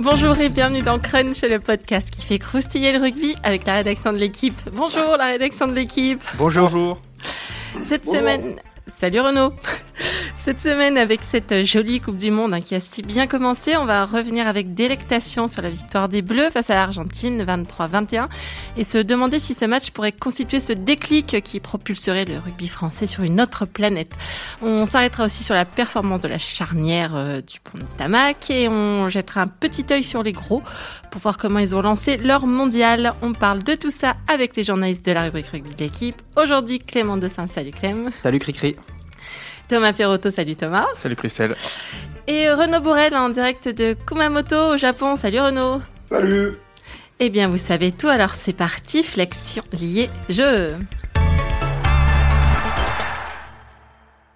Bonjour et bienvenue dans Crunch, le podcast qui fait croustiller le rugby avec la rédaction de l'équipe. Bonjour la rédaction de l'équipe. Bonjour. Cette semaine, salut Renaud. Cette semaine, avec cette jolie Coupe du Monde hein, qui a si bien commencé, on va revenir avec délectation sur la victoire des Bleus face à l'Argentine 23-21 et se demander si ce match pourrait constituer ce déclic qui propulserait le rugby français sur une autre planète. On s'arrêtera aussi sur la performance de la charnière euh, du pont de Tamac et on jettera un petit œil sur les gros pour voir comment ils ont lancé leur mondial. On parle de tout ça avec les journalistes de la rubrique rugby de l'équipe. Aujourd'hui, Clément Dessin. Salut Clem. Salut Cricri. Thomas Perotto, salut Thomas. Salut Christelle. Et Renaud Bourrel en direct de Kumamoto au Japon. Salut Renaud. Salut. Eh bien, vous savez tout, alors c'est parti, flexion liée jeu.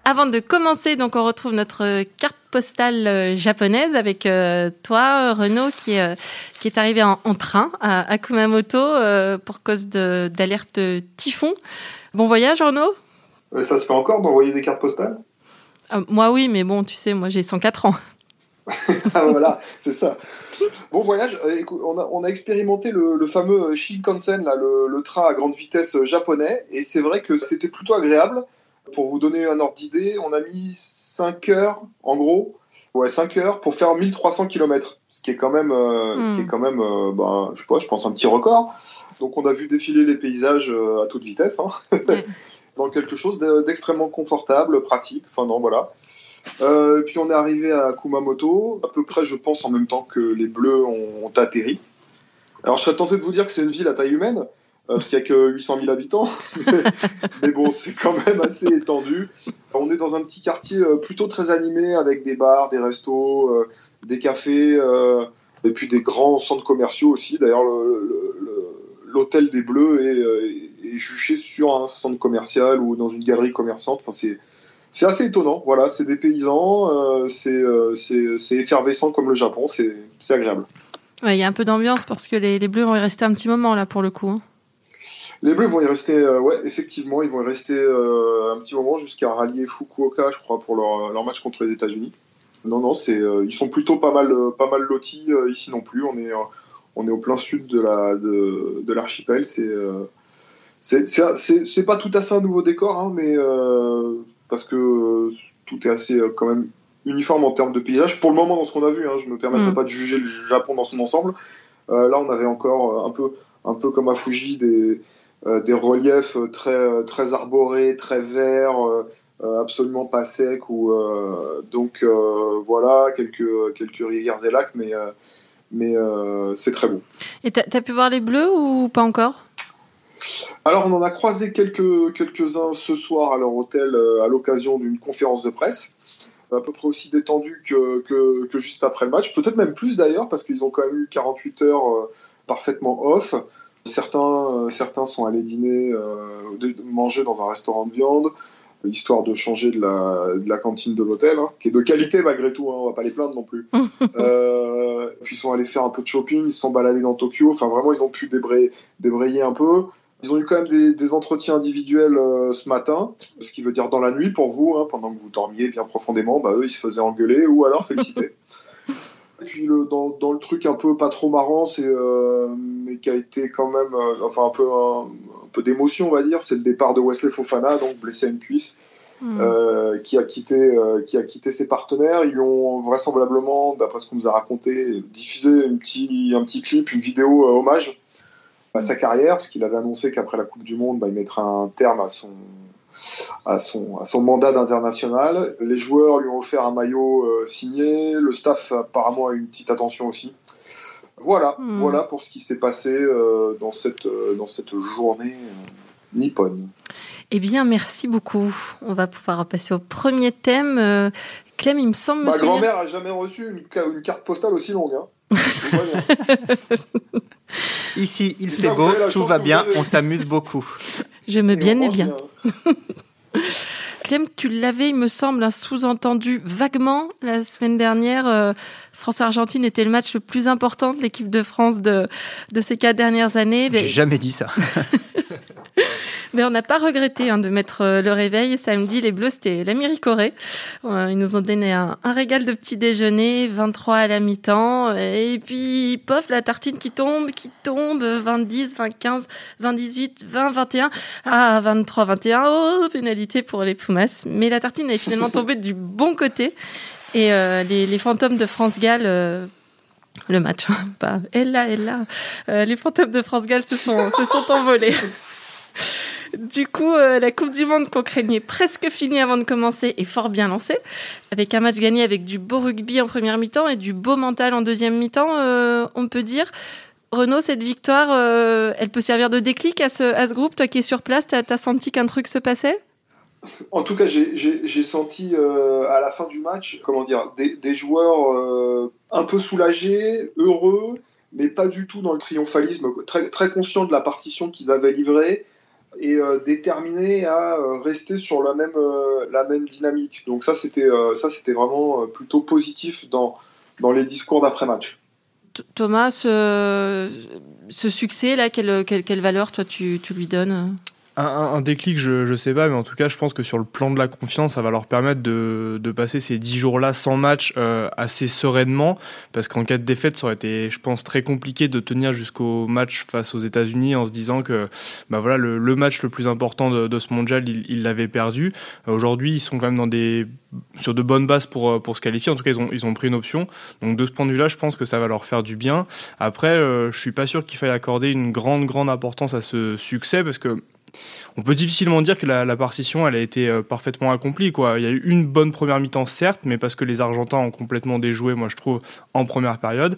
Avant de commencer, donc on retrouve notre carte postale euh, japonaise avec euh, toi, Renaud, qui, euh, qui est arrivé en, en train à, à Kumamoto euh, pour cause d'alerte typhon. Bon voyage, Renaud Ça se fait encore d'envoyer des cartes postales? Ah, Moi oui, mais bon, tu sais, moi j'ai 104 ans. Ah voilà, c'est ça. Bon voyage, euh, écoute, on, a, on a expérimenté le, le fameux euh, Shinkansen, là, le, le train à grande vitesse euh, japonais, et c'est vrai que c'était plutôt agréable. Pour vous donner un ordre d'idée, on a mis 5 heures, en gros, ouais, 5 heures pour faire 1300 km, ce qui est quand même, euh, ce qui est Mm. quand même euh, bah, je sais pas, je pense un petit record. Donc on a vu défiler les paysages à toute vitesse, hein. Ouais. dans quelque chose de- d'extrêmement confortable, pratique, enfin non, voilà. Euh, puis on est arrivé à Kumamoto, à peu près, je pense, en même temps que les Bleus ont, atterri. Alors, je serais tenté de vous dire que c'est une ville à taille humaine, euh, parce qu'il n'y a que 800 000 habitants. Mais bon, c'est quand même assez étendu. On est dans un petit quartier euh, plutôt très animé, avec des bars, des restos, euh, des cafés, et puis des grands centres commerciaux aussi. D'ailleurs, le- le- le- l'hôtel des Bleus est, est juché sur un centre commercial ou dans une galerie commerçante. Enfin, c'est c'est assez étonnant, voilà, c'est des paysans, euh, c'est euh, c'est- effervescent comme le Japon, c'est c'est agréable. Ouais, il y a un peu d'ambiance parce que les, les Bleus vont y rester un petit moment là pour le coup. hein. Les Bleus vont y rester, euh, ouais, effectivement, ils vont y rester un petit moment jusqu'à rallier Fukuoka, je crois, pour leur, leur match contre les États-Unis. Non, non, c'est, ils sont plutôt pas mal, pas mal lotis ici non plus. On est, on est au plein sud de la, de, de l'archipel. C'est, c'est, pas tout à fait un nouveau décor, hein, mais euh, parce que euh, tout est assez euh, quand même uniforme en termes de paysage. Pour le moment, dans ce qu'on a vu, hein, je me permettrai Mm. pas de juger le Japon dans son ensemble. Là, on avait encore un peu, un peu comme à Fuji des des reliefs très, très arborés, très verts, absolument pas secs. Ou, euh, donc euh, voilà, quelques, quelques rivières et lacs, mais, euh, mais c'est très beau. Et t'as as pu voir les Bleus ou pas encore? Alors on en a croisé quelques, quelques-uns ce soir à leur hôtel à l'occasion d'une conférence de presse. À peu près aussi détendu que, que, que juste après le match, peut-être même plus d'ailleurs, parce qu'ils ont quand même eu 48 heures euh, parfaitement off. Certains, euh, certains sont allés dîner, euh, manger dans un restaurant de viande, histoire de changer de la, de la cantine de l'hôtel, hein, qui est de qualité malgré tout, hein, on va pas les plaindre non plus. Puis ils sont allés faire un peu de shopping, ils se sont baladés dans Tokyo, enfin vraiment ils ont pu débrayer, débrayer un peu. Ils ont eu quand même des, des entretiens individuels euh, ce matin, ce qui veut dire dans la nuit pour vous, hein, pendant que vous dormiez bien profondément, bah, eux ils se faisaient engueuler ou alors féliciter. Et puis le, dans, dans le truc un peu pas trop marrant, c'est euh, mais qui a été quand même, euh, enfin un peu un, un peu d'émotion on va dire, c'est le départ de Wesley Fofana, donc blessé à une cuisse, Hmm. euh, qui a quitté qui a quitté ses partenaires. Ils lui ont vraisemblablement, d'après ce qu'on nous a raconté, diffusé un petit un petit clip, une vidéo hommage à sa carrière, parce qu'il avait annoncé qu'après la Coupe du Monde, bah, il mettrait un terme à son à son, à son mandat d'international. Les joueurs lui ont offert un maillot euh, signé, le staff apparemment a eu une petite attention aussi. Voilà, Hmm. voilà pour ce qui s'est passé euh, dans, cette, euh, dans cette journée nippone. Eh bien, merci beaucoup. On va pouvoir passer au premier thème. Clem, il me semble Ma grand-mère a jamais reçu une carte postale aussi longue. Hein. Ici, il fait beau, tout va bien, on s'amuse beaucoup. Je me bien et bien. Clem, tu l'avais, il me semble, un sous-entendu vaguement la semaine dernière. euh, France-Argentine était le match le plus important de l'équipe de France de, de ces quatre dernières années. J'ai Mais, jamais dit ça. Mais on n'a pas regretté hein, de mettre euh, le réveil. Samedi, les Bleus, c'était la Miricorée. Euh, ils nous ont donné un, régal de petit déjeuner, 23 à la mi-temps. Et puis, pof, la tartine qui tombe, qui tombe, 20, 10, 20, 15, 20, 18, 20, 21. Ah, 23, 21. Oh, pénalité pour les Pumas. Mais la tartine est finalement tombée du bon côté. Et euh, les, les, fantômes de France-Galles le match, hein, pas elle là, elle là. Euh, les fantômes de France Galles se sont, se sont envolés. Du coup, euh, la Coupe du Monde qu'on craignait presque finie avant de commencer est fort bien lancée, avec un match gagné avec du beau rugby en première mi-temps et du beau mental en deuxième mi-temps, euh, on peut dire. Renaud, cette victoire, elle peut servir de déclic à ce, groupe. Toi qui es sur place, t'as as senti qu'un truc se passait? En tout cas, j'ai senti euh, à la fin du match, comment dire, des, joueurs euh, un peu soulagés, heureux, mais pas du tout dans le triomphalisme, très, très conscients de la partition qu'ils avaient livrée et euh, déterminés à rester sur la même, la même dynamique. Donc ça, c'était ça, c'était vraiment plutôt positif dans, dans les discours d'après-match. Thomas, ce, succès là, quelle, quelle, quelle valeur toi tu, tu lui donnes? Un, déclic, je, je sais pas, mais en tout cas, je pense que sur le plan de la confiance, ça va leur permettre de, passer ces dix jours-là sans match euh, assez sereinement, parce qu'en cas de défaite, ça aurait été, je pense, très compliqué de tenir jusqu'au match face aux États-Unis en se disant que, bah voilà, le, match le plus important de, ce mondial, ils l'avaient perdu. Aujourd'hui, ils sont quand même sur de bonnes bases pour, pour se qualifier. En tout cas, ils ont, ils ont pris une option. Donc, de ce point de vue-là, je pense que ça va leur faire du bien. Après, euh, je suis pas sûr qu'il faille accorder une grande, grande importance à ce succès parce que on peut difficilement dire que la, partition elle a été euh, parfaitement accomplie quoi. Il y a eu une bonne première mi-temps certes, mais parce que les Argentins ont complètement déjoué, moi je trouve, en première période.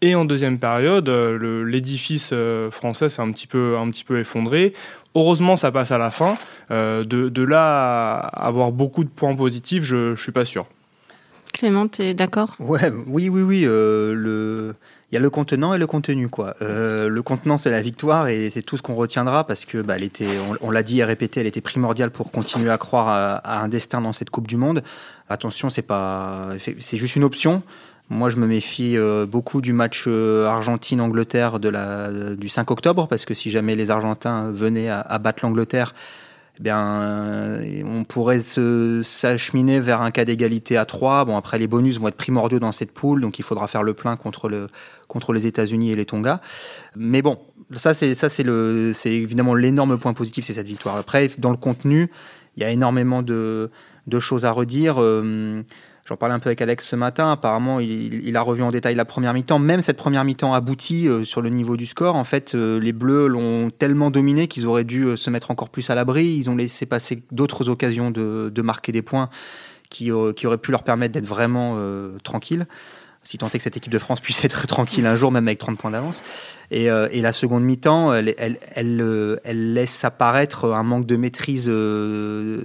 Et en deuxième période, euh, l'édifice euh, français s'est un petit peu un petit peu effondré. Heureusement, ça passe à la fin. de, de, là à avoir beaucoup de points positifs, je, je suis pas sûr. Clément, tu es d'accord? Ouais, oui, oui, oui. le il y a le contenant et le contenu quoi. Euh, le contenant c'est la victoire et c'est tout ce qu'on retiendra parce que bah, elle était, on, l'a dit et répété, elle était primordiale pour continuer à croire à, un destin dans cette Coupe du Monde. Attention, c'est pas, c'est juste une option. Moi, je me méfie euh, beaucoup du match euh, Argentine-Angleterre de la, du 5 octobre parce que si jamais les Argentins venaient à, à battre l'Angleterre, eh bien, on pourrait s'acheminer vers un cas d'égalité à 3. Bon, après, les bonus vont être primordiaux dans cette poule, donc il faudra faire le plein contre, le, contre les États-Unis et les Tonga. Mais bon, ça, c'est évidemment l'énorme point positif, c'est cette victoire. Après, dans le contenu, il y a énormément de, de choses à redire. Euh, J'en parlais un peu avec Alex ce matin. Apparemment, il, a revu en détail la première mi-temps. Même cette première mi-temps aboutie euh, sur le niveau du score. En fait, euh, les Bleus l'ont tellement dominé qu'ils auraient dû euh, se mettre encore plus à l'abri. Ils ont laissé passer d'autres occasions de, marquer des points qui, auraient pu leur permettre d'être vraiment tranquilles. Si tant est que cette équipe de France puisse être tranquille un jour, même avec 30 points d'avance. Et, la seconde mi-temps, elle, laisse apparaître un manque de maîtrise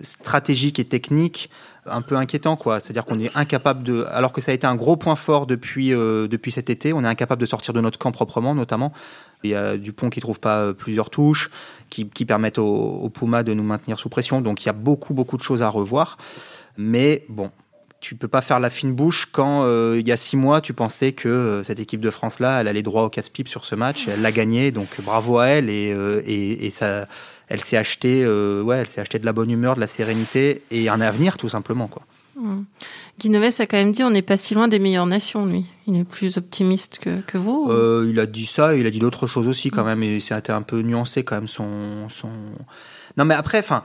stratégique et technique un peu inquiétant, quoi. C'est-à-dire qu'on est incapable de, alors que ça a été un gros point fort depuis euh, depuis cet été, on est incapable de sortir de notre camp proprement, notamment. Il y a Dupont qui trouve pas euh, plusieurs touches, qui, qui permettent au, au, Puma de nous maintenir sous pression. Donc il y a beaucoup beaucoup de choses à revoir. Mais bon, tu peux pas faire la fine bouche quand euh, il y a six mois tu pensais que cette équipe de France là, elle allait droit au casse-pipe sur ce match, elle l'a gagné, donc bravo à elle et, et, et ça elle s'est acheté, euh, ouais, elle s'est acheté de la bonne humeur, de la sérénité et un avenir tout simplement quoi. Mmh. A quand même dit on n'est pas si loin des meilleures nations lui. Il est plus optimiste que, que vous. Euh, il a dit ça, il a dit d'autres choses aussi quand même et c'était un peu nuancé quand même son son. Non mais après, enfin.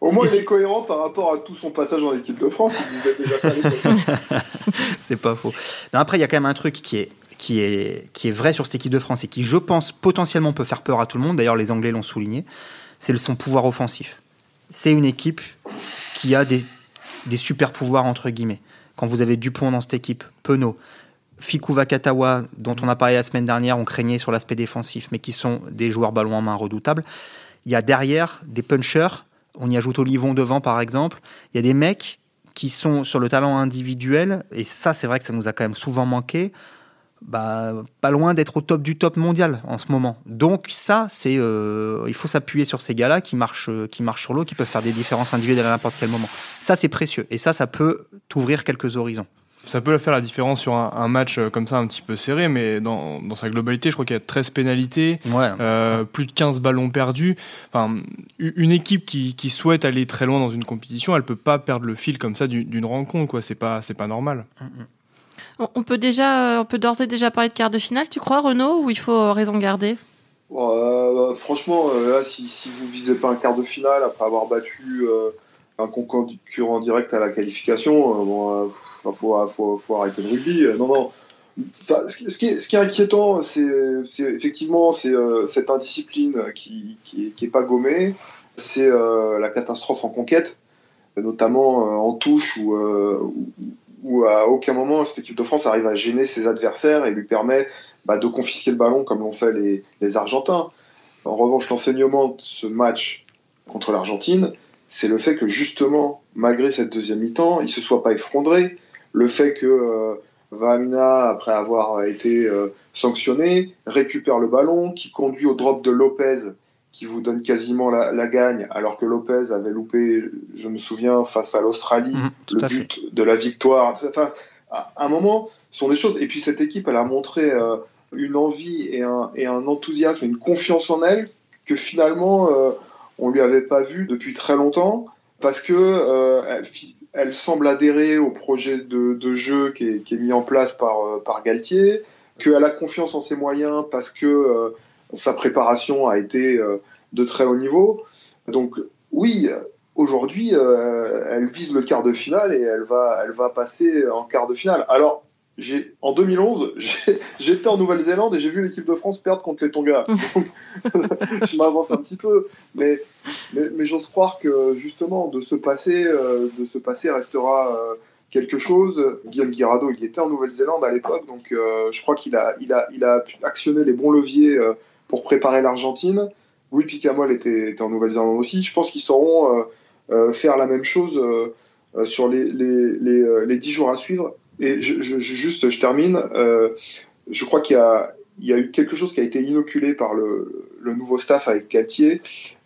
Au moins, il est cohérent par rapport à tout son passage en équipe de France. Il disait déjà ça. C'est pas faux. Non, après, il y a quand même un truc qui est qui est, qui est vrai sur cette équipe de France et qui, je pense, potentiellement peut faire peur à tout le monde, d'ailleurs les Anglais l'ont souligné, c'est son pouvoir offensif. C'est une équipe qui a des, des super pouvoirs, entre guillemets. Quand vous avez Dupont dans cette équipe, Penaud, Fiku Vakatawa, dont on a parlé la semaine dernière, on craignait sur l'aspect défensif, mais qui sont des joueurs ballon en main redoutables. Il y a derrière des punchers, on y ajoute Olivon devant par exemple. Il y a des mecs qui sont sur le talent individuel, et ça c'est vrai que ça nous a quand même souvent manqué bah, pas loin d'être au top du top mondial en ce moment. Donc ça, c'est euh, il faut s'appuyer sur ces gars-là qui marchent, qui marchent sur l'eau, qui peuvent faire des différences individuelles à n'importe quel moment. Ça, c'est précieux et ça, ça peut t'ouvrir quelques horizons. Ça peut faire la différence sur un, match euh, comme ça un petit peu serré, mais dans, dans sa globalité, je crois qu'il y a 13 pénalités, euh, plus de 15 ballons perdus. Enfin, une équipe qui, qui, souhaite aller très loin dans une compétition, elle peut pas perdre le fil comme ça d'une rencontre, quoi. C'est pas, c'est pas normal. On peut déjà, on peut d'ores et déjà parler de quart de finale, tu crois, Renaud, ou il faut raison garder? Euh, Franchement, là, si, si vous visez pas un quart de finale après avoir battu un concurrent direct à la qualification, bon il faut, faut, faut, arrêter le rugby. Euh, non, non. ce, qui est, inquiétant, c'est effectivement c'est euh, cette indiscipline qui, qui, pas gommée. C'est euh, la catastrophe en conquête, notamment en touche où, à aucun moment cette équipe de France arrive à gêner ses adversaires et lui permet bah, de confisquer le ballon comme l'ont fait les, les Argentins. En revanche, l'enseignement de ce match contre l'Argentine, c'est le fait que justement, malgré cette deuxième mi-temps, il ne se soit pas effondré, le fait que euh, Vamina, après avoir été euh, sanctionné, récupère le ballon, qui conduit au drop de Lopez, qui vous donne quasiment la, gagne, alors que Lopez avait loupé, je me souviens, face à l'Australie, mmh, le but de la victoire. Enfin, à un moment, ce sont des choses. Et puis cette équipe, elle a montré euh, une envie et un, et un, enthousiasme, une confiance en elle que finalement on lui avait pas vu depuis très longtemps parce que elle semble adhérer au projet de, jeu qui est, mis en place par, euh, par Galtier, qu'elle a confiance en ses moyens parce que euh, sa préparation a été euh, de très haut niveau. Donc oui, aujourd'hui, elle vise le quart de finale et elle va, elle va passer en quart de finale. Alors, en 2011, j'étais en Nouvelle-Zélande et j'ai vu l'équipe de France perdre contre les Tonga. je m'avance un petit peu, mais, mais, j'ose croire que justement de ce passé, euh, de ce passé restera euh, quelque chose. Guillaume Guirado, il était en Nouvelle-Zélande à l'époque, donc euh, je crois qu'il a, il a, il a actionné les bons leviers pour préparer l'Argentine. Louis Picamol était, était en Nouvelle-Zélande aussi. Je pense qu'ils sauront faire la même chose sur les, les, les, les 10 jours à suivre et juste, je termine. Euh, je crois qu'il y, a, eu quelque chose qui a été inoculé par le, nouveau staff avec Galtier.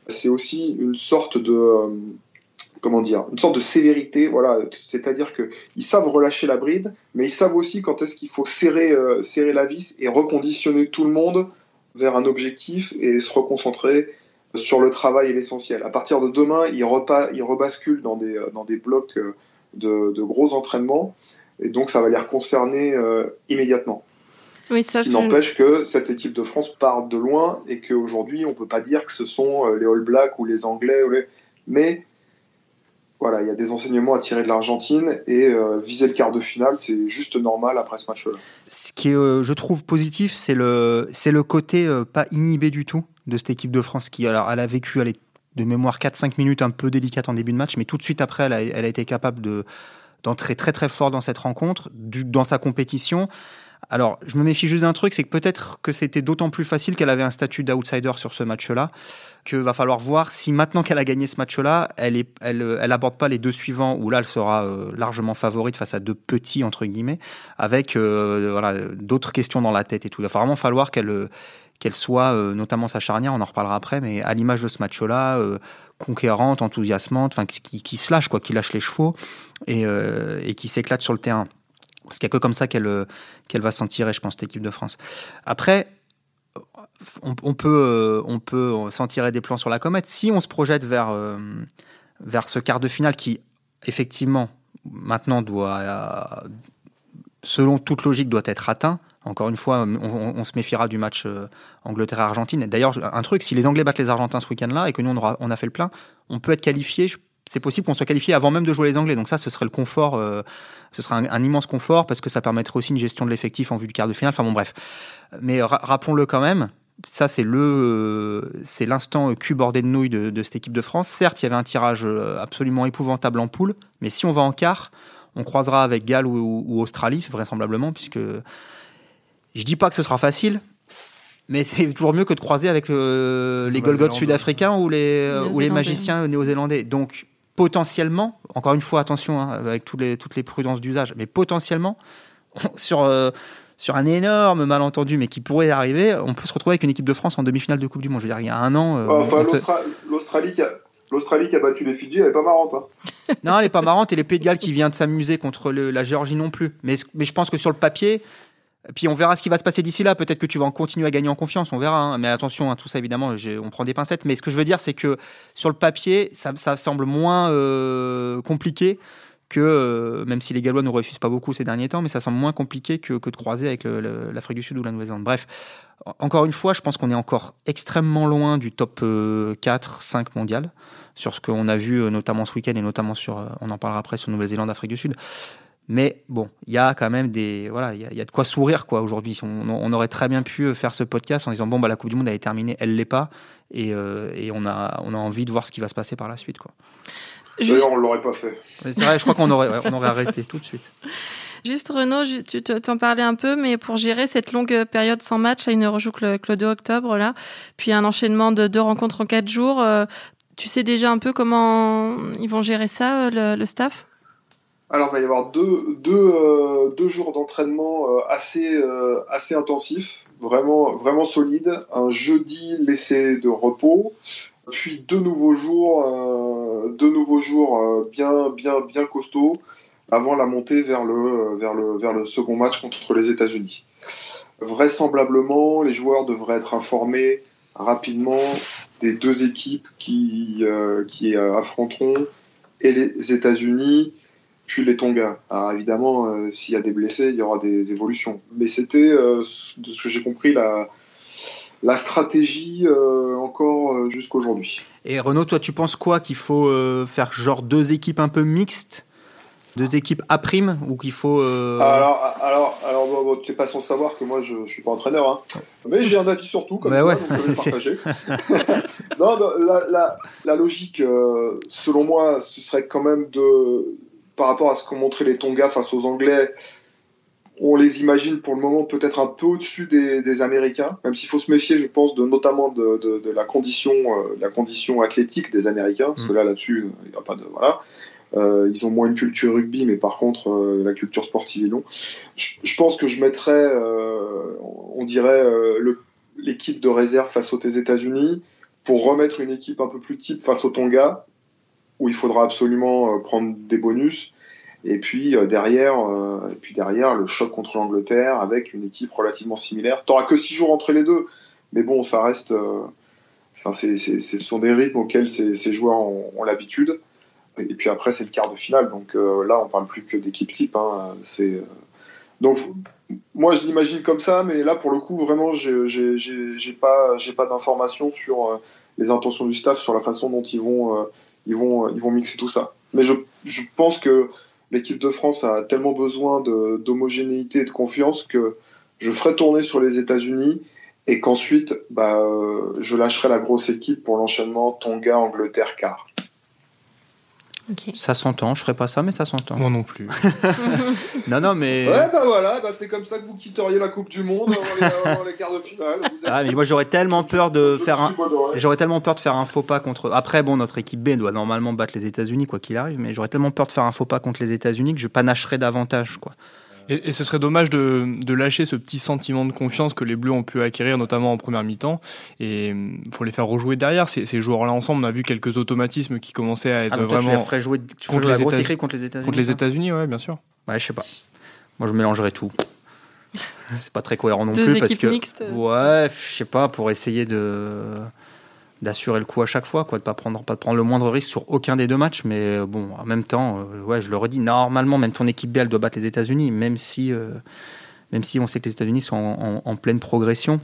C'est aussi une sorte de euh, comment dire, une sorte de sévérité. Voilà, c'est-à-dire que ils savent relâcher la bride, mais ils savent aussi quand est-ce qu'il faut serrer, euh, serrer la vis et reconditionner tout le monde vers un objectif et se reconcentrer sur le travail et l'essentiel. À partir de demain, ils, rebasculent dans des, blocs de gros entraînements et donc ça va les concerner euh, immédiatement. Oui, ça, Ce qui n'empêche que cette équipe de France part de loin et qu'aujourd'hui on ne peut pas dire que ce sont euh, les All Blacks ou les Anglais, mais voilà, il y a des enseignements à tirer de l'Argentine et euh, viser le quart de finale, c'est juste normal après ce match-là. Ce qui est, je trouve, positif, c'est le, c'est le côté pas inhibé du tout de cette équipe de France qui, alors, elle a vécu, elle est de mémoire 4-5 minutes un peu délicate en début de match, mais tout de suite après, elle a, elle a été capable de, d'entrer très très fort dans cette rencontre, du, dans sa compétition. Alors, je me méfie juste d'un truc, c'est que peut-être que c'était d'autant plus facile qu'elle avait un statut d'outsider sur ce match-là, que va falloir voir si maintenant qu'elle a gagné ce match-là, elle est, elle, elle aborde pas les deux suivants où là, elle sera euh, largement favorite face à deux petits entre guillemets, avec euh, voilà d'autres questions dans la tête et tout. Il va vraiment falloir qu'elle qu'elle soit, euh, notamment sa charnière, on en reparlera après, mais à l'image de ce match-là, euh, conquérante, enthousiasmante, enfin qui, qui, se lâche, quoi, qui lâche les chevaux et, euh, et qui s'éclate sur le terrain. Parce qu'il n'y a que comme ça qu'elle qu'elle va s'en tirer, je pense, cette équipe de France. Après, on, on peut, on peut s'en tirer des plans sur la comète. Si on se projette vers, vers ce quart de finale qui, effectivement, maintenant doit, selon toute logique, doit être atteint, encore une fois, on, se méfiera du match euh, Angleterre-Argentine. D'ailleurs, un truc, si les Anglais battent les Argentins ce week-end-là et que nous, on, a fait le plein, on peut être qualifié. C'est possible qu'on soit qualifié avant même de jouer les Anglais. Donc ça, ce serait le confort, euh, ce serait un, immense confort parce que ça permettrait aussi une gestion de l'effectif en vue du quart de finale. Enfin bon, bref. Mais rappelons-le quand même, ça c'est le c'est l'instant cul bordé de nouilles de, cette équipe de France. Certes, il y avait un tirage euh, absolument épouvantable en poule, mais si on va en quart, on croisera avec Galles ou Australie, vraisemblablement, puisque je dis pas que ce sera facile, mais c'est toujours mieux que de croiser avec les Golgoths sud-africains ou les, ou les magiciens néo-zélandais. Donc, potentiellement, encore une fois, attention, hein, avec toutes les, toutes les prudences d'usage, mais potentiellement, sur, euh, sur un énorme malentendu, mais qui pourrait arriver, on peut se retrouver avec une équipe de France en demi-finale de Coupe du Monde. Je veux dire, il y a un an. Euh, enfin, l'Australie L'Australie qui a battu les Fidji, elle est pas marrante. Hein. non, elle est pas marrante et les Pays de Galles qui vient de s'amuser contre la Géorgie non plus. Mais, mais je pense que sur le papier, puis on verra ce qui va se passer d'ici là. Peut-être que tu vas en continuer à gagner en confiance, on verra. Hein. Mais attention, hein, tout ça évidemment, on prend des pincettes. Mais ce que je veux dire, c'est que sur le papier, ça, semble moins euh, compliqué que, euh, même si les Gallois ne refusent pas beaucoup ces derniers temps, mais ça semble moins compliqué que, que de croiser avec l'Afrique du Sud ou la Nouvelle-Zélande. Bref, encore une fois, je pense qu'on est encore extrêmement loin du top 4, euh, 5 mondial, sur ce qu'on a vu notamment ce week-end et notamment sur, on en parlera après, sur Nouvelle-Zélande, Afrique du Sud. Mais bon, il y a quand même des. Voilà, il y, a de quoi sourire, quoi, aujourd'hui. On, aurait très bien pu faire ce podcast en disant bon, bah, la Coupe du Monde, elle est terminée, elle l'est pas. Et, et, on, a, on a envie de voir ce qui va se passer par la suite, quoi. D'ailleurs, on l'aurait pas fait. C'est vrai, je crois qu'on aurait, on aurait arrêté tout de suite. Juste Renaud, tu t'en parlais un peu, mais pour gérer cette longue période sans match, il ne rejoue que le, 2 octobre là, puis un enchaînement de deux rencontres en quatre jours. Euh, tu sais déjà un peu comment ils vont gérer ça, euh, le, staff? Alors, il va y avoir deux, deux, euh, deux jours d'entraînement assez, assez intensifs, vraiment, vraiment solides. Un jeudi laissé de repos, puis deux nouveaux jours, euh, deux nouveaux jours euh, bien, bien, bien costauds avant la montée vers le, vers le, vers le second match contre les États-Unis. Vraisemblablement, les joueurs devraient être informés rapidement des deux équipes qui, euh, qui affronteront et les États-Unis puis les Tonga. Alors évidemment, s'il y a des blessés, il y aura des évolutions. Mais c'était, de ce que j'ai compris, la, la stratégie euh, encore euh, jusqu'aujourd'hui. Et Renaud, toi, tu penses quoi Qu'il faut euh, faire genre deux équipes un peu mixtes? Deux équipes à prime ou qu'il faut alors alors alors tu n'es pas sans savoir que moi je, ne suis pas entraîneur hein. mais j'ai un avis sur tout comme bah ouais. donc je vais partager non, la, logique selon moi ce serait quand même de par rapport à ce qu'ont montré les Tonga face aux Anglais on les imagine pour le moment peut-être un peu au-dessus des, Américains, même s'il faut se méfier, je pense, de, notamment de, la, condition, euh, la condition athlétique des Américains, parce que mm. là, là-dessus, il n'y a pas de. Voilà. Euh, ils ont moins une culture rugby, mais par contre, euh, la culture sportive, ils l'ont. Je, pense que je mettrais, on dirait, l'équipe de réserve face aux États-Unis pour remettre une équipe un peu plus type face au Tonga, où il faudra absolument prendre des bonus et puis euh, derrière, euh, et puis derrière le choc contre l'Angleterre avec une équipe relativement similaire. T'auras que six jours entre les deux, mais bon, ça reste. Euh, enfin, c'est, ce sont des rythmes auxquels ces, ces joueurs ont, l'habitude. Et puis après, c'est le quart de finale, donc là, on parle plus que d'équipe type. Hein, c'est donc moi, je l'imagine comme ça, mais là, pour le coup, vraiment, j'ai, j'ai, pas, j'ai pas d'informations sur les intentions du staff, sur la façon dont ils vont, ils vont, ils vont mixer tout ça. Mais je, je pense que l'équipe de France a tellement besoin d'homogénéité et de confiance que je ferai tourner sur les États-Unis et qu'ensuite bah, euh, je lâcherai la grosse équipe pour l'enchaînement Tonga, Ça s'entend, je ferai pas ça, mais ça s'entend. Moi non plus. non, non, mais. Ouais, bah voilà, bah c'est comme ça que vous quitteriez la Coupe du Monde avant les, quarts de finale. Ah, mais moi j'aurais tellement peur de faire un. J'aurais tellement peur de faire un faux pas contre. Après, bon, notre équipe B doit normalement battre les États-Unis, quoi qu'il arrive, mais j'aurais tellement peur de faire un faux pas contre les États-Unis que je panacherais davantage, quoi. Et, ce serait dommage de, de, lâcher ce petit sentiment de confiance que les Bleus ont pu acquérir, notamment en première mi-temps, et pour les faire rejouer derrière. Ces, ces joueurs-là ensemble, on a vu quelques automatismes qui commençaient à être ah, vraiment. Tu les ferais jouer tu contre, la grosse équipe contre les États-Unis. Contre les États-Unis, ouais, bien sûr. Ouais, je sais pas. Moi, je mélangerais tout. C'est pas très cohérent non plus parce que. Mixtes. Ouais, je sais pas, pour essayer de d'assurer le coup à chaque fois, quoi, de pas prendre, pas de prendre le moindre risque sur aucun des deux matchs. Mais euh, bon, en même temps, euh, ouais, je le redis, normalement, même ton équipe B, elle doit battre les États-Unis, même si, euh, même si on sait que les États-Unis sont en, pleine progression.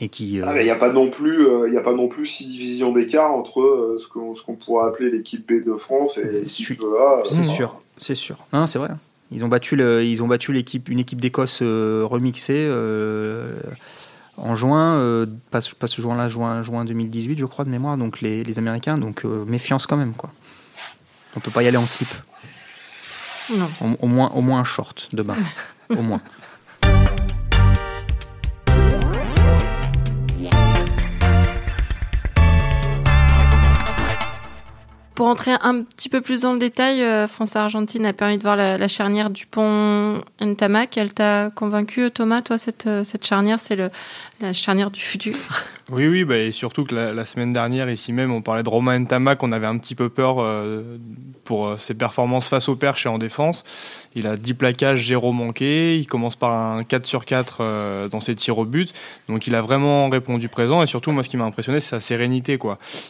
Et qui, ah, il n'y a pas non plus, il y a pas non plus six divisions d'écart entre ce qu'on ce qu'on pourrait appeler l'équipe B de France et l'équipe A. C'est sûr, c'est sûr. Non, c'est vrai. Ils ont battu le, ils ont battu l'équipe, une équipe d'Écosse remixée en juin, euh, pas, ce juin-là, juin, juin 2018, je crois, de mémoire, donc les, Américains, donc euh, méfiance quand même, quoi. On peut pas y aller en slip. Non. Au, moins, au moins un short de bain. au moins. Pour entrer un petit peu plus dans le détail, euh, France-Argentine a permis de voir la, la charnière Dupont-Ntamak. Elle t'a convaincu, Thomas Toi, cette, euh, cette charnière, c'est la charnière du futur Oui, oui, bah, et surtout que la, semaine dernière, ici même, on parlait de Romain Ntamak. On avait un petit peu peur euh, pour ses performances face au perche et en défense. Il a 10 plaquages, 0 manqué. Il commence par un 4 sur 4 euh, dans ses tirs au but. Donc il a vraiment répondu présent. Et surtout, moi, ce qui m'a impressionné, c'est sa sérénité.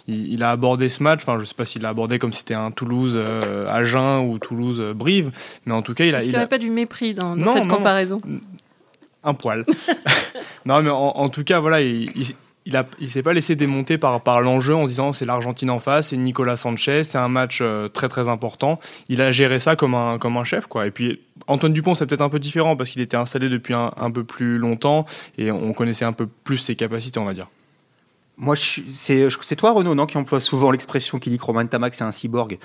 Il, a abordé ce match. Enfin, je sais pas s'il l'a abordé comme si c'était un Toulouse-Agen ou Toulouse-Brive. Mais en tout cas, il a. Est-ce qu'il n'y avait pas du mépris dans, dans non, cette non, comparaison Un poil. non, mais en, en, tout cas, voilà, il, il il a, il s'est pas laissé démonter par, par l'enjeu en se disant c'est l'Argentine en face, c'est Nicolas Sanchez, c'est un match euh, très très important. Il a géré ça comme un, comme un chef quoi. Et puis Antoine Dupont c'est peut-être un peu différent parce qu'il était installé depuis un, un, peu plus longtemps et on connaissait un peu plus ses capacités on va dire. Moi c'est c'est toi Renaud non qui emploie souvent l'expression qui dit que Romain Tamac c'est un cyborg.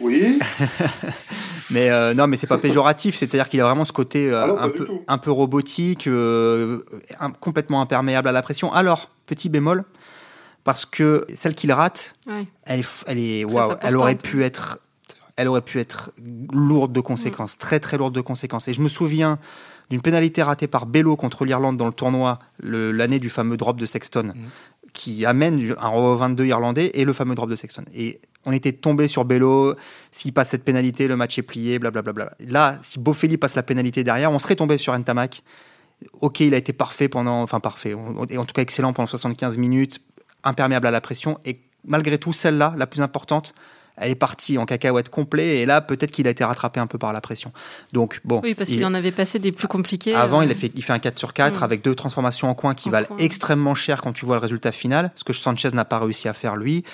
Oui. mais euh, non, mais c'est pas péjoratif. C'est-à-dire qu'il a vraiment ce côté euh, Alors, un peu un peu robotique, euh, un, complètement imperméable à la pression. Alors petit bémol, parce que celle qu'il rate, ouais. elle, elle est waouh. Elle aurait pu être, elle aurait pu être lourde de conséquences, ouais. très très lourde de conséquences. Et je me souviens d'une pénalité ratée par Bello contre l'Irlande dans le tournoi l'année du fameux drop de Sexton. Mmh qui amène un Euro 22 irlandais et le fameux drop de Sexton. Et on était tombé sur Bello. S'il passe cette pénalité, le match est plié, blablabla. Bla bla. Là, si Boffelli passe la pénalité derrière, on serait tombé sur Ntamak. Ok, il a été parfait pendant, enfin parfait, et en tout cas excellent pendant 75 minutes, imperméable à la pression. Et malgré tout, celle-là, la plus importante, elle est partie en cacahuète complet et là peut-être qu'il a été rattrapé un peu par la pression. Donc bon. Oui, parce qu'il en avait passé des plus compliqués. Avant, euh... il, a fait, il fait un 4 sur 4 mmh. avec deux transformations en coin qui en valent coin. extrêmement cher quand tu vois le résultat final, ce que Sanchez n'a pas réussi à faire lui.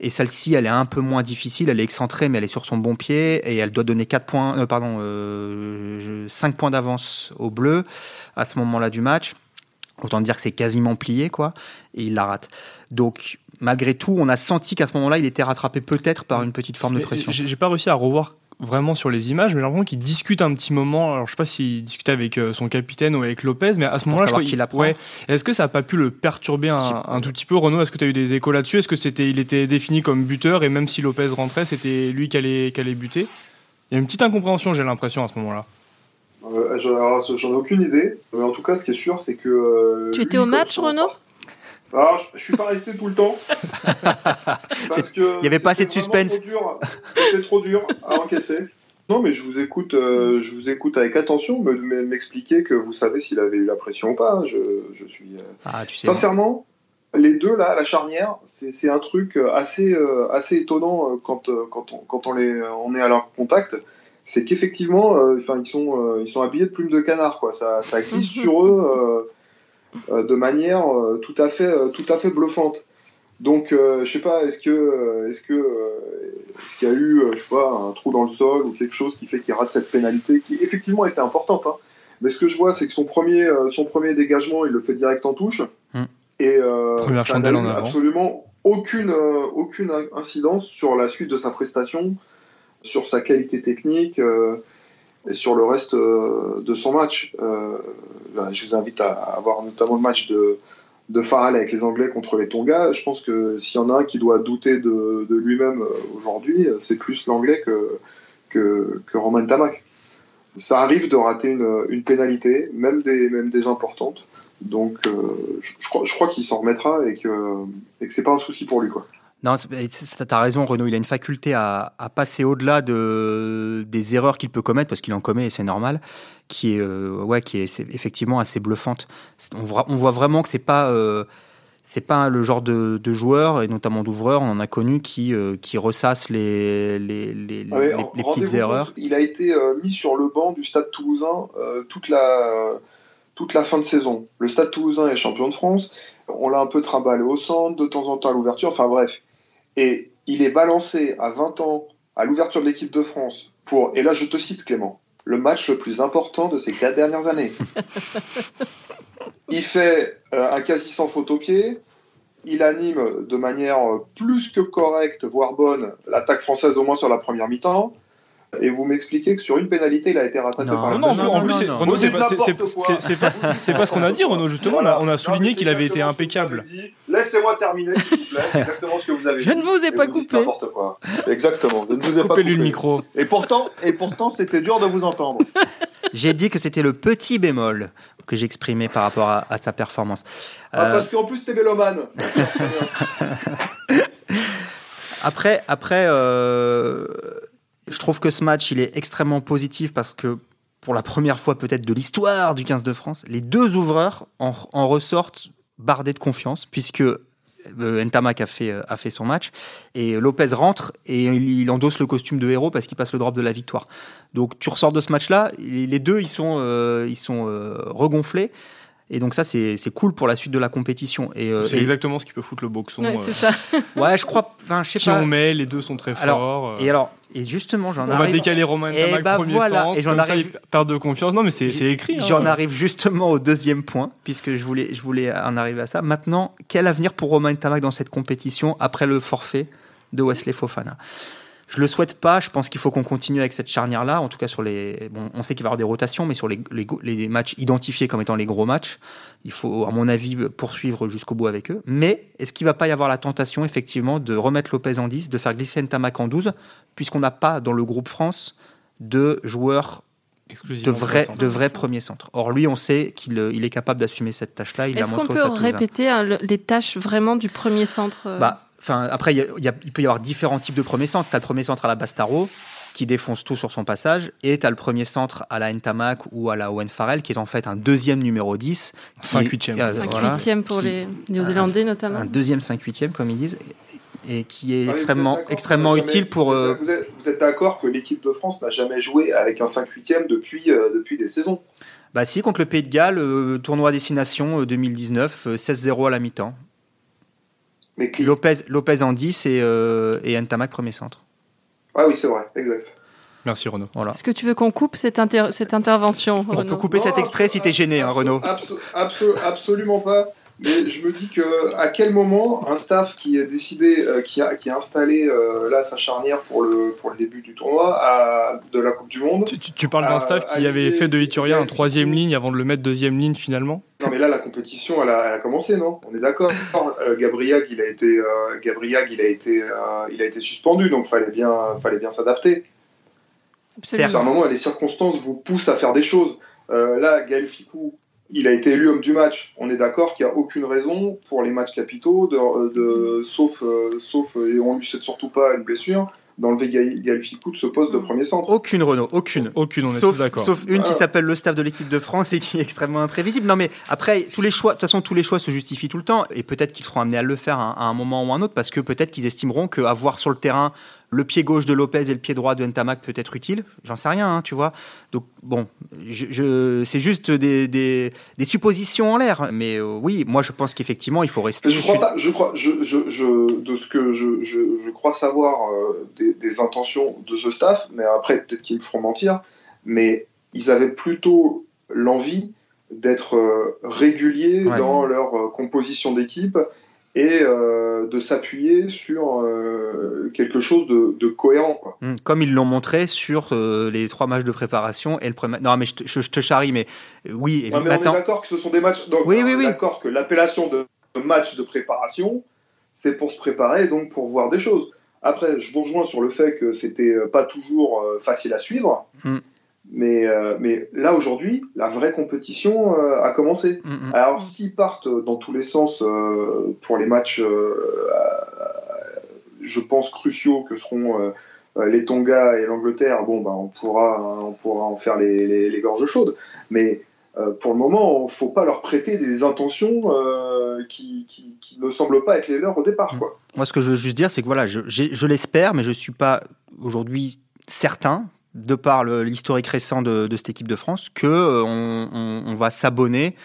Et celle-ci, elle est un peu moins difficile, elle est excentrée, mais elle est sur son bon pied et elle doit donner 4 points, euh, pardon, euh, 5 points d'avance au bleu à ce moment-là du match. Autant dire que c'est quasiment plié, quoi, et il la rate. Donc, malgré tout, on a senti qu'à ce moment-là, il était rattrapé peut-être par une petite forme de pression. J'ai pas réussi à revoir vraiment sur les images, mais j'ai l'impression qu'il discute un petit moment. Alors, je sais pas s'il discutait avec son capitaine ou avec Lopez, mais à ce moment-là, je crois qu'il ouais. Est-ce que ça a pas pu le perturber un, un tout petit peu, Renaud? Est-ce que tu as eu des échos là-dessus? Est-ce que c'était, il était défini comme buteur et même si Lopez rentrait, c'était lui qui allait, qui allait buter? Il y a une petite incompréhension, j'ai l'impression à ce moment-là. Euh, J'en ai aucune idée, mais en tout cas, ce qui est sûr, c'est que. Euh, tu étais au match, Renaud alors, je, je suis pas resté tout le temps. parce que il n'y avait pas assez de suspense. C'était trop dur à encaisser. Non, mais je vous écoute, euh, je vous écoute avec attention, m'expliquer que vous savez s'il avait eu la pression ou pas. Je, je suis. Euh... Ah, tu sais Sincèrement, les deux là, la charnière, c'est un truc assez, euh, assez étonnant quand, quand, on, quand on, les, on est à leur contact. C'est qu'effectivement, enfin, ils sont, ils sont habillés de plumes de canard, quoi. Ça, ça glisse sur eux euh, de manière euh, tout à fait, euh, tout à fait bluffante. Donc, je sais pas, est-ce que, est-ce que, est-ce qu'il y a eu, je sais pas, un trou dans le sol ou quelque chose qui fait qu'il rate cette pénalité qui effectivement était importante. Hein. Mais ce que je vois, c'est que son premier, son premier dégagement, il le fait direct en touche. Mmh. Et euh, ça n'a absolument aucune, euh, aucune incidence sur la suite de sa prestation, sur sa qualité technique. Euh, et sur le reste euh, de son match. Euh, je vous invite à, voir notamment le match de, de Farrell avec les Anglais contre les Tonga. Je pense que s'il y en a un qui doit douter de, lui-même aujourd'hui, c'est plus l'Anglais que, que, que, Tamak. Ça arrive de rater une, une pénalité, même des, même des importantes. Donc je, je, crois, je crois qu'il s'en remettra et que, et que pas un souci pour lui. Quoi. Non, t'as raison, Renaud. Il a une faculté à, à passer au-delà de des erreurs qu'il peut commettre parce qu'il en commet et c'est normal, qui est euh, ouais, qui est, effectivement assez bluffante. On voit, on voit vraiment que c'est pas euh, c'est pas le genre de, de joueur et notamment d'ouvreur, on en a connu qui euh, qui ressasse les les, les, ah ouais, les, les petites erreurs. Compte, il a été mis sur le banc du Stade Toulousain toute la toute la fin de saison. Le Stade Toulousain est champion de France. On l'a un peu trimballé au centre, de temps en temps à l'ouverture. Enfin bref, et il est balancé à 20 ans à l'ouverture de l'équipe de France pour, et là je te cite Clément, le match le plus important de ces quatre dernières années. il fait euh, un quasi sans faute au pied, il anime de manière plus que correcte, voire bonne, l'attaque française au moins sur la première mi-temps. Et vous m'expliquez que sur une pénalité, il a été rattrapé non, par non, non, en plus, Renaud, c'est pas, pas, pas, ce qu'on a dit, Renaud, justement. Voilà. On, a, on a souligné qu'il avait été impeccable. Laissez-moi terminer, s'il vous plaît. C'est exactement ce que vous avez Je dit. ne vous ai Et pas coupé. N'importe quoi. Exactement. Je ne vous ai pas Coupez-lui coupé. le micro. Et pourtant, et pourtant, c'était dur de vous entendre. J'ai dit que c'était le petit bémol que j'exprimais par rapport à, à sa performance. Ah, Euh, parce qu'en plus, t'es mélomane. Après, après euh, je trouve que ce match, il est extrêmement positif parce que pour la première fois peut-être de l'histoire du 15 de France, les deux ouvreurs en, en ressortent bardés de confiance puisque euh, Ntamak a fait, euh, a fait son match et Lopez rentre et il, endosse le costume de héros parce qu'il passe le drop de la victoire. Donc tu ressors de ce match-là, les deux ils sont, euh, ils sont euh, regonflés et donc ça c'est c'est cool pour la suite de la compétition. Et, euh, C'est et- exactement ce qui peut foutre le boxon. Ouais, euh, c'est ça. ouais, je crois, enfin je sais qui pas. on met, les deux sont très Alors, forts. euh, Et alors, et justement, j'en on va arrive. décaler Romain Et Ntamak bah premier voilà, centre, et j'en ça, arrive- il perd de confiance. Non, mais c'est c'est écrit. hein. J'en arrive justement au deuxième point, puisque je voulais, je voulais en arriver à ça. Maintenant, quel avenir pour Romain Tamac dans cette compétition après le forfait de Wesley Fofana? Je le souhaite pas. Je pense qu'il faut qu'on continue avec cette charnière-là. En tout cas, sur les, bon, on sait qu'il va y avoir des rotations, mais sur les, les, les matchs identifiés comme étant les gros matchs, il faut, à mon avis, poursuivre jusqu'au bout avec eux. Mais est-ce qu'il va pas y avoir la tentation, effectivement, de remettre Lopez en 10, de faire glisser Ntamak en 12, puisqu'on n'a pas dans le groupe France de joueurs Exclusivement de vrais, centre. de vrais premiers centres. Or, lui, on sait qu'il euh, il est capable d'assumer cette tâche-là. Est-ce qu'on peut répéter hein, le- les tâches vraiment du premier centre euh, Bah, enfin, après, il y a- il y a- il peut y avoir différents types de premiers centres. Tu as le premier centre à la Bastaro, qui défonce tout sur son passage, et tu as le premier centre à la Ntamak ou à la Owen Farrell, qui est en fait un deuxième numéro 10. qui- 5-8e. euh, 5 voilà, 8 pour qui- les Néo-Zélandais notamment Un deuxième 5-8e, comme ils disent, et qui est Ah oui, extrêmement, extrêmement utile pour. Vous euh, êtes, vous êtes- d'accord que l'équipe de France n'a jamais joué avec un 5-8e depuis, euh, depuis des saisons? Bah si, contre le Pays de Galles, euh, tournoi destination euh, 2019, euh, 16-0 à la mi-temps. Mais qui Lopez, Lopez en 10 et, euh, et Ntamak premier centre. Ah oui, c'est vrai, exact. Merci Renaud. Voilà. Est-ce que tu veux qu'on coupe cette, inter- cette intervention On Renaud peut couper cet extrait si t'es gêné, hein, Renaud. abso- abso- absolument pas. Mais je me dis que à quel moment un staff qui a décidé, euh, qui, a, qui a installé euh, là sa charnière pour le, pour le début du tournoi à- de la Coupe du Monde. Tu, tu- tu parles d'un staff qui avait fait de Ituria un troisième ligne avant de le mettre deuxième ligne finalement? Non mais là la compétition elle a, elle a commencé non? On est d'accord. Euh, Gabriag il a été euh, Gabriag il a été euh, il a été suspendu donc fallait bien fallait bien s'adapter. Absolument. À un moment les circonstances vous poussent à faire des choses. Euh, là Gaël Ficou il a été élu homme du match. On est d'accord qu'il n'y a aucune raison pour les matchs capitaux de, de- sauf euh, sauf et on lui souhaite surtout pas une blessure d'enlever Gaël, Gaël Ficou de ce poste de Mm. premier centre. Aucune, Renaud, aucune. Aucune, on est sauf, tous d'accord. sauf une qui Ah. s'appelle le staff de l'équipe de France et qui est extrêmement imprévisible. Non, mais après, tous les choix, de toute façon, tous les choix se justifient tout le temps et peut-être qu'ils seront amenés à le faire à, à un moment ou un autre parce que peut-être qu'ils estimeront qu'avoir sur le terrain le pied gauche de Lopez et le pied droit de Ntamak peut être utile? J'en sais rien, hein, tu vois. Donc, bon, je, je- c'est juste des, des, des suppositions en l'air. Mais euh, oui, moi, je pense qu'effectivement, il faut rester. Je crois pas, je crois, je, je, je- de ce que je, crois savoir euh, des, des intentions de ce staff, mais après peut-être qu'ils me feront mentir, mais ils avaient plutôt l'envie d'être euh, réguliers Ouais. dans leur composition d'équipe et euh, de s'appuyer sur euh, quelque chose de, de cohérent. Quoi. Hum, Comme ils l'ont montré sur euh, les trois matchs de préparation et le premier. Non, mais je te, je- je te charrie, mais oui. et Non, mais on est d'accord que ce sont des matchs. Donc, Oui, oui, oui. D'accord que l'appellation de match de préparation, c'est pour se préparer, donc pour voir des choses. Après, je vous rejoins sur le fait que c'était pas toujours facile à suivre, Mm. Mais, euh, mais là aujourd'hui, la vraie compétition euh, a commencé. Hum, hum. Alors, s'ils partent dans tous les sens euh, pour les matchs, euh, euh, je pense, cruciaux que seront euh, euh, les Tonga et l'Angleterre, bon, bah, on, pourra, on pourra en faire les, les- les gorges chaudes. Mais euh, pour le moment, il ne faut pas leur prêter des intentions euh, qui, qui- qui ne semblent pas être les leurs au départ. Quoi. Moi, ce que je veux juste dire, c'est que voilà, je, je l'espère, mais je suis pas aujourd'hui certain, de par l'historique récent de, cette équipe de France, que euh, on, va s'abonner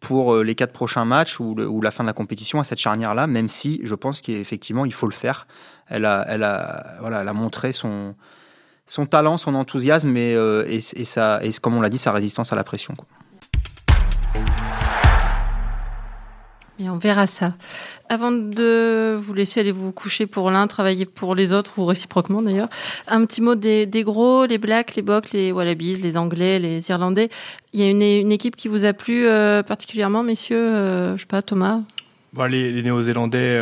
pour euh, les quatre prochains matchs ou, la fin de la compétition à cette charnière-là, même si je pense qu'effectivement il faut le faire. Elle a, elle a, voilà, montré son, talent, son enthousiasme et, euh, et, et comme on l'a dit, sa résistance à la pression. On verra ça. Avant de vous laisser aller vous coucher pour l'un, travailler pour les autres, ou réciproquement d'ailleurs, un petit mot des, des gros, les Blacks, les Bocs, les Wallabies, les Anglais, les Irlandais. Il y a une, une équipe qui vous a plu euh, particulièrement, messieurs euh, Je sais pas, Thomas? Bah, les, Néo-Zélandais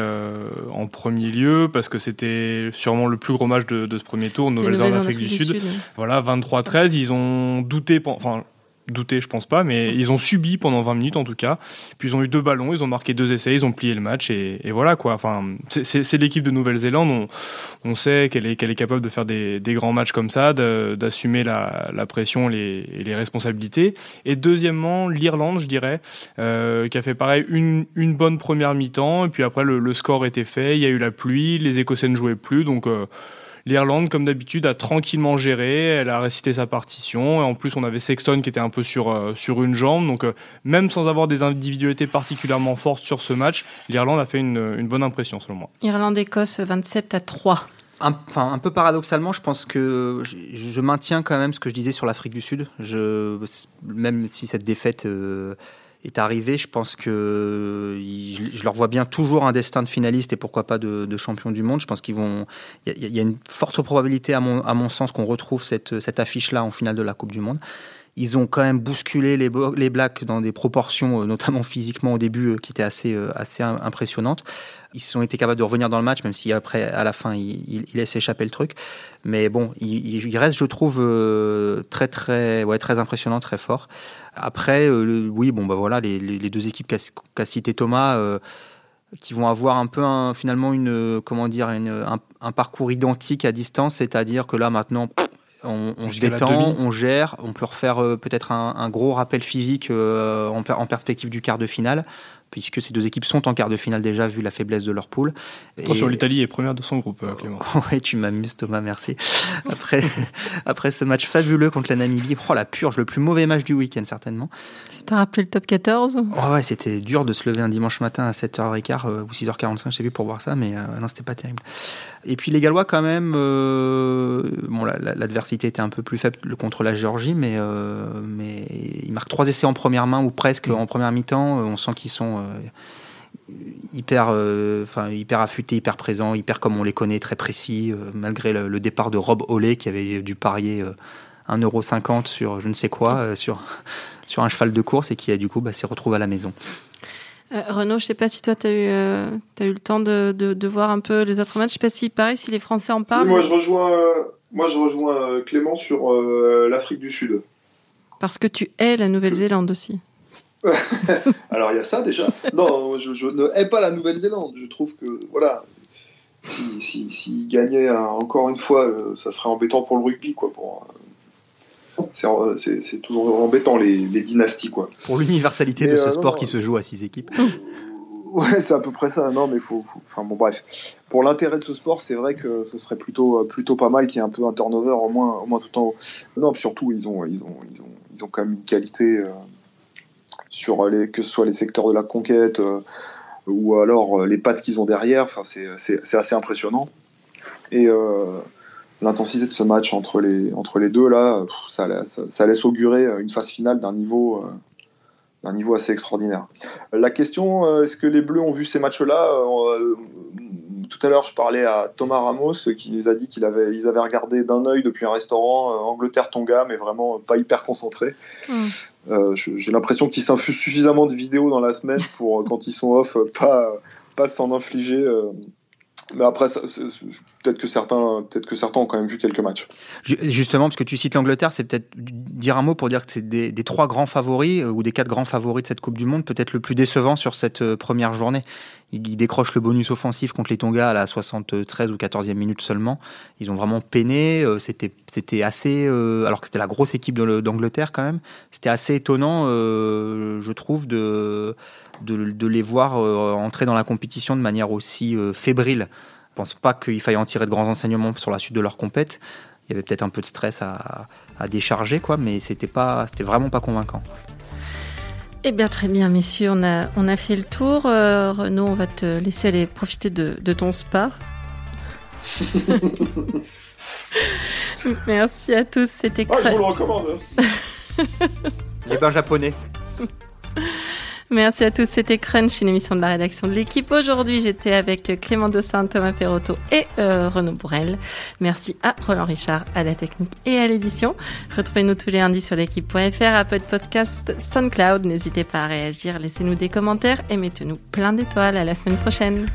en premier lieu, parce que c'était sûrement le plus gros match de, ce premier tour, Nouvelle-Zélande, Afrique du, Sud. Voilà, 23-13, ils ont douté, enfin douter, je pense pas, mais ils ont subi pendant 20 minutes en tout cas. Puis ils ont eu deux ballons, ils ont marqué deux essais, ils ont plié le match et, voilà quoi. Enfin, c'est l'équipe de Nouvelle-Zélande. On, on, sait qu'elle est, qu'elle est capable de faire des, des, grands matchs comme ça, d'assumer la, la, pression les, et les responsabilités. Et deuxièmement, l'Irlande, je dirais, euh, qui a fait pareil une, une bonne première mi-temps. Et puis après, le, le, score était fait, il y a eu la pluie, les Écossais ne jouaient plus, donc. Euh, L'Irlande, comme d'habitude, a tranquillement géré. Elle a récité sa partition. Et en plus, on avait Sexton qui était un peu sur, euh, sur une jambe. Donc, euh, même sans avoir des individualités particulièrement fortes sur ce match, l'Irlande a fait une, une bonne impression, selon moi. Irlande-Écosse 27 à 3. Un, enfin, un peu paradoxalement, je pense que je, maintiens quand même ce que je disais sur l'Afrique du Sud. Je, même si cette défaite euh, est arrivé, je pense que je, leur vois bien toujours un destin de finaliste et pourquoi pas de, champion du monde. Je pense qu'ils vont. Il y, a une forte probabilité, à mon, à mon sens, qu'on retrouve cette, cette affiche-là en finale de la Coupe du Monde. Ils ont quand même bousculé les, les Blacks dans des proportions, euh, notamment physiquement au début, euh, qui étaient assez, euh, assez impressionnantes. Ils ont été capables de revenir dans le match, même si après, à la fin, ils, ils, laissent échapper le truc. Mais bon, il, reste, je trouve, très, très, ouais, très impressionnant, très fort. Après, oui, bon, bah voilà, les, deux équipes qu'a cité Thomas qui vont avoir un peu finalement une comment dire un, parcours identique à distance, c'est-à-dire que là maintenant on, se détend, on gère, on peut refaire euh, peut-être un, gros rappel physique euh, en, en, perspective du quart de finale puisque ces deux équipes sont en quart de finale déjà, vu la faiblesse de leur poule. Attention, l'Italie est première de son groupe, euh, Clément. oui, tu m'amuses, Thomas, merci. Après, après ce match fabuleux contre la Namibie, oh la purge, le plus mauvais match du week-end, certainement. Ça t'a rappelé le top 14 oh, Ouais, c'était dur de se lever un dimanche matin à 7h15 euh, ou 6h45, je sais plus pour voir ça, mais euh, non, c'était pas terrible. Et puis les Gallois, quand même, bon, l'adversité était un peu plus faible contre la Géorgie, mais, mais ils marquent trois essais en première main ou presque en première mi-temps. On sent qu'ils sont euh, hyper, euh, enfin hyper affûté, hyper présent, hyper comme on les connaît, très précis, euh, malgré le, départ de Rob Olé qui avait dû parier 1,50€ sur je ne sais quoi, sur, sur un cheval de course et qui a du coup bah, s'est retrouvé à la maison. Renaud, je sais pas si toi tu as, eu, as eu le temps de, de, voir un peu les autres matchs. Je sais pas si pareil, si les Français en parlent. moi je rejoins, moi je rejoins Clément sur l'Afrique du Sud. Parce que tu hais la Nouvelle-Zélande aussi. Alors il y a ça déjà. Non, je, ne hais pas la Nouvelle-Zélande. Je trouve que voilà, s'ils si, gagnaient encore une fois, euh, ça serait embêtant pour le rugby quoi. Pour, euh, c'est toujours embêtant les, dynasties quoi. Pour l'universalité de ce euh, sport qui se joue à six équipes. Ouais, c'est à peu près ça. Non, mais faut, Enfin bon, bref. Pour l'intérêt de ce sport, c'est vrai que ce serait plutôt, plutôt pas mal qu'il y ait un peu un turnover au moins, au moins tout en haut. Non, surtout ils ont, ils ont, ils ont, ils ont quand même une qualité sur les, que ce soit les secteurs de la conquête euh, ou alors euh, les pattes qu'ils ont derrière. Enfin, c'est assez impressionnant. Et euh, l'intensité de ce match entre les, deux, là, ça, ça, laisse augurer une phase finale d'un niveau, d'un niveau assez extraordinaire. La question, est-ce que les Bleus ont vu ces matchs-là tout à l'heure, je parlais à Thomas Ramos qui nous a dit qu'ils avaient, ils avaient regardé d'un œil depuis un restaurant euh, Angleterre-Tonga, mais vraiment pas hyper concentré. Hmm. Euh, j'ai l'impression qu'ils s'infusent suffisamment de vidéos dans la semaine pour, euh, quand ils sont off, pas, pas s'en infliger mais après, peut-être que certains, peut-être que certains ont quand même vu quelques matchs. Justement, parce que tu cites l'Angleterre, c'est peut-être dire un mot pour dire que c'est des, trois grands favoris euh, ou des quatre grands favoris de cette Coupe du Monde, peut-être le plus décevant sur cette euh, première journée. Ils décrochent le bonus offensif contre les Tonga à la 73 ou 14e minute seulement. Ils ont vraiment peiné. Euh, c'était, assez, alors que c'était la grosse équipe d'Angleterre quand même. C'était assez étonnant, je trouve, de les voir euh, entrer dans la compétition de manière aussi euh, fébrile. Je pense pas qu'il faille en tirer de grands enseignements sur la suite de leur compète. Il y avait peut-être un peu de stress à, décharger, quoi, mais c'était pas, c'était vraiment pas convaincant. Eh bien, très bien, messieurs, on a, on a fait le tour. Euh, Renaud, on va te laisser aller profiter de, ton spa. Merci à tous, c'était ah, je vous le recommande. Les bains japonais. Merci à tous. C'était Crunch, une émission de la rédaction de l'équipe. Aujourd'hui, j'étais avec Clément Dossin, Thomas Perotto et euh, Renaud Bourrel. Merci à Roland Richard à la technique et à l'édition. Retrouvez-nous tous les lundis sur l'équipe.fr, Apple Podcast, SoundCloud. N'hésitez pas à réagir, laissez-nous des commentaires et mettez-nous plein d'étoiles. À la semaine prochaine.